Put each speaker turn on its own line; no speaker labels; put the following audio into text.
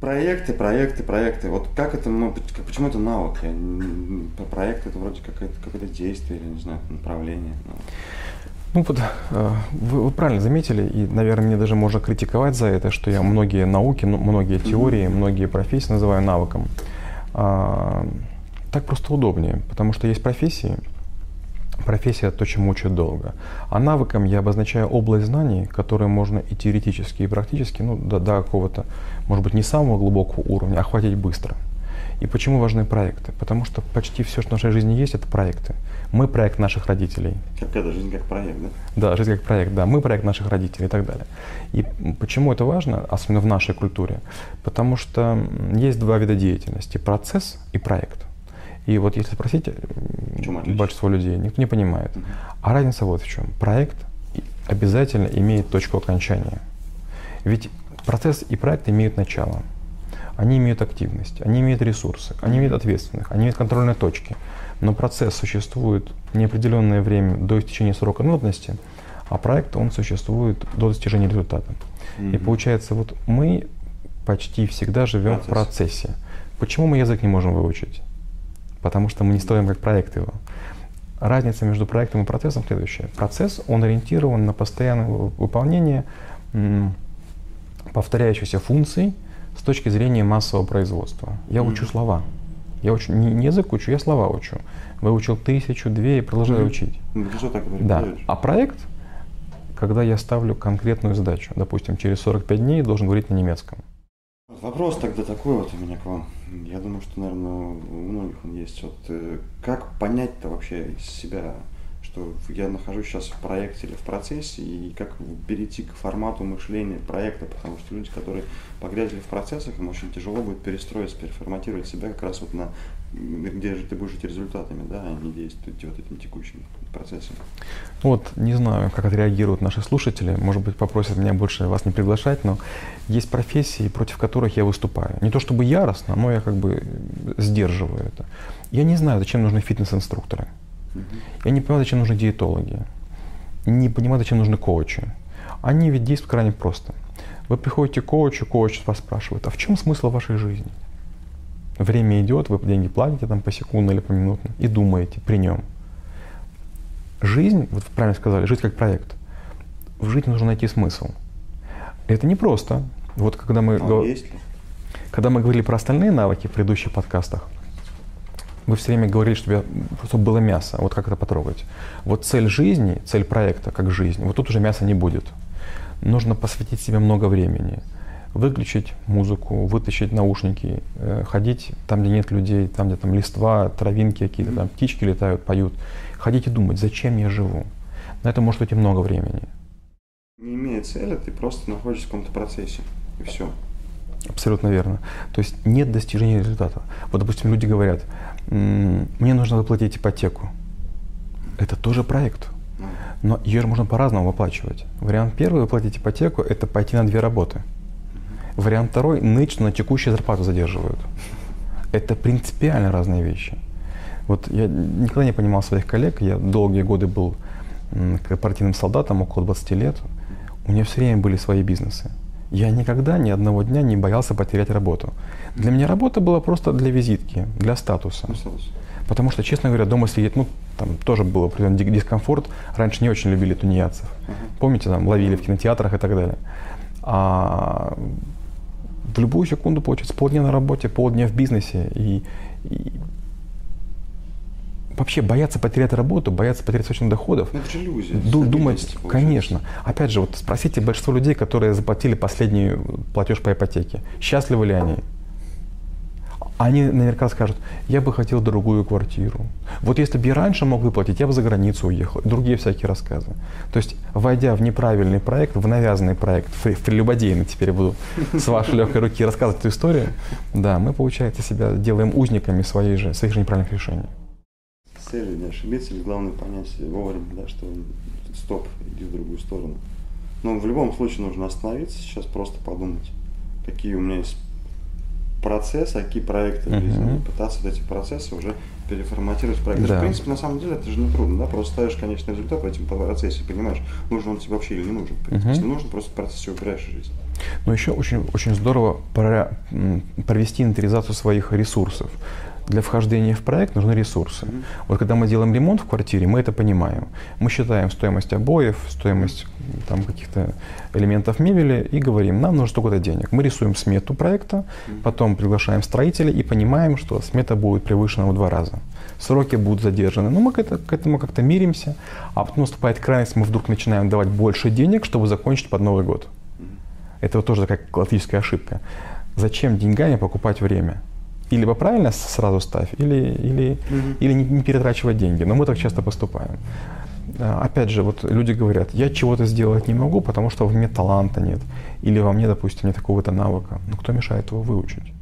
Проекты, проекты, проекты. Вот как это, ну, почему это навык? Я, проект это вроде какое-то, какое-то действие или, не знаю, направление. Ну.
Ну вот э, вы, вы правильно заметили, и, наверное, мне даже можно критиковать за это, что я многие науки, ну, многие теории, многие профессии называю навыком. А, так просто удобнее, потому что есть профессии, профессия то, чему учат долго. А навыком я обозначаю область знаний, которые можно и теоретически, и практически, ну, до, до какого-то, может быть, не самого глубокого уровня, охватить быстро. И почему важны проекты? Потому что почти все, что в нашей жизни есть, это проекты. Мы проект наших родителей.
Как это, жизнь как проект, да?
Да, жизнь как проект, да. Мы проект наших родителей и так далее. И почему это важно, особенно в нашей культуре? Потому что есть два вида деятельности – процесс и проект. И вот если спросить большинство людей, никто не понимает. Угу. А разница вот в чем. Проект обязательно имеет точку окончания. Ведь процесс и проект имеют начало – они имеют активность, они имеют ресурсы, они имеют ответственных, они имеют контрольные точки. Но процесс существует неопределенное время до истечения срока нудности, а проект, он существует до достижения результата. Mm-hmm. И получается, вот мы почти всегда живем Процесс. в процессе. Почему мы язык не можем выучить? Потому что мы не строим как проект его. Разница между проектом и процессом следующая. Процесс, он ориентирован на постоянное выполнение повторяющихся функций, с точки зрения массового производства. Я учу слова. Я учу, не, не язык учу, я слова учу. Выучил тысячу, две и продолжаю mm-hmm. учить.
Что так
да. А проект, когда я ставлю конкретную задачу, допустим, через 45 дней должен говорить на немецком.
Вопрос тогда такой вот у меня к вам. Я думаю, что, наверное, у многих он есть. Вот э, как понять-то вообще себя что я нахожусь сейчас в проекте или в процессе, и как перейти к формату мышления проекта, потому что люди, которые погрязли в процессах, им очень тяжело будет перестроиться, переформатировать себя как раз вот на где же ты будешь жить результатами, да, а не действовать вот этим текущим процессом.
Вот, не знаю, как отреагируют наши слушатели, может быть, попросят меня больше вас не приглашать, но есть профессии, против которых я выступаю. Не то чтобы яростно, но я как бы сдерживаю это. Я не знаю, зачем нужны фитнес-инструкторы. Я не понимаю, зачем нужны диетологи. Не понимаю, зачем нужны коучи. Они ведь действуют крайне просто. Вы приходите к коучу, коуч вас спрашивает, а в чем смысл вашей жизни? Время идет, вы деньги платите там по секунду или по минутно и думаете при нем. Жизнь, вот вы правильно сказали, жить как проект. В жизни нужно найти смысл. Это не просто. Вот когда мы,
а есть
когда мы говорили про остальные навыки в предыдущих подкастах, вы все время говорили, чтобы, чтобы было мясо. Вот как это потрогать. Вот цель жизни, цель проекта, как жизнь, вот тут уже мяса не будет. Нужно посвятить себе много времени. Выключить музыку, вытащить наушники, э, ходить там, где нет людей, там, где там листва, травинки какие-то, там птички летают, поют. Ходить и думать, зачем я живу. На это может уйти много времени.
Не имея цели, ты просто находишься в каком-то процессе, и все.
Абсолютно верно. То есть нет достижения результата. Вот, допустим, люди говорят, мне нужно выплатить ипотеку. Это тоже проект. Но ее же можно по-разному выплачивать. Вариант первый выплатить ипотеку – это пойти на две работы. Вариант второй – ныть, что на текущую зарплату задерживают. Это принципиально разные вещи. Вот я никогда не понимал своих коллег. Я долгие годы был корпоративным солдатом, около 20 лет. У меня все время были свои бизнесы. Я никогда ни одного дня не боялся потерять работу. Для меня работа была просто для визитки, для статуса. Потому что, честно говоря, дома сидеть, ну, там тоже был определенный дискомфорт. Раньше не очень любили тунеядцев. Помните, там ловили в кинотеатрах и так далее. А в любую секунду, получается, полдня на работе, полдня в бизнесе. И, и вообще бояться потерять работу, бояться потерять источник доходов.
Ну, это же иллюзия.
Ду- думать, конечно. Опять же, вот спросите большинство людей, которые заплатили последний платеж по ипотеке, счастливы ли они? Они наверняка скажут, я бы хотел другую квартиру. Вот если бы я раньше мог выплатить, я бы за границу уехал. Другие всякие рассказы. То есть, войдя в неправильный проект, в навязанный проект, в прелюбодейный, теперь буду с вашей легкой руки рассказывать эту историю, да, мы, получается, себя делаем узниками своей же, своих же неправильных решений
целью не ошибиться, или главное понять вовремя, да, что стоп, иди в другую сторону. Но в любом случае нужно остановиться сейчас, просто подумать, какие у меня есть процессы, какие проекты в жизни, uh-huh. пытаться вот эти процессы уже переформатировать в проект. Да. В принципе, на самом деле это же не трудно, да, просто ставишь конечный результат в этом процессе, понимаешь, нужен он тебе вообще или не нужен. Uh-huh. Если нужен, просто в процессе убираешь жизнь.
Но еще очень, очень здорово провести инвентаризацию своих ресурсов для вхождения в проект нужны ресурсы. Mm-hmm. Вот когда мы делаем ремонт в квартире, мы это понимаем. Мы считаем стоимость обоев, стоимость там, каких-то элементов мебели и говорим, нам нужно столько-то денег. Мы рисуем смету проекта, mm-hmm. потом приглашаем строителя и понимаем, что смета будет превышена в два раза. Сроки будут задержаны. Но мы к, это, к этому как-то миримся, а потом наступает крайность, мы вдруг начинаем давать больше денег, чтобы закончить под Новый год. Mm-hmm. Это вот тоже такая классическая ошибка. Зачем деньгами покупать время? Или либо правильно сразу ставь, или, или, угу. или не, не перетрачивать деньги. Но мы так часто поступаем. А, опять же, вот люди говорят, я чего-то сделать не могу, потому что во мне таланта нет. Или во мне, допустим, нет такого-то навыка. Но кто мешает его выучить?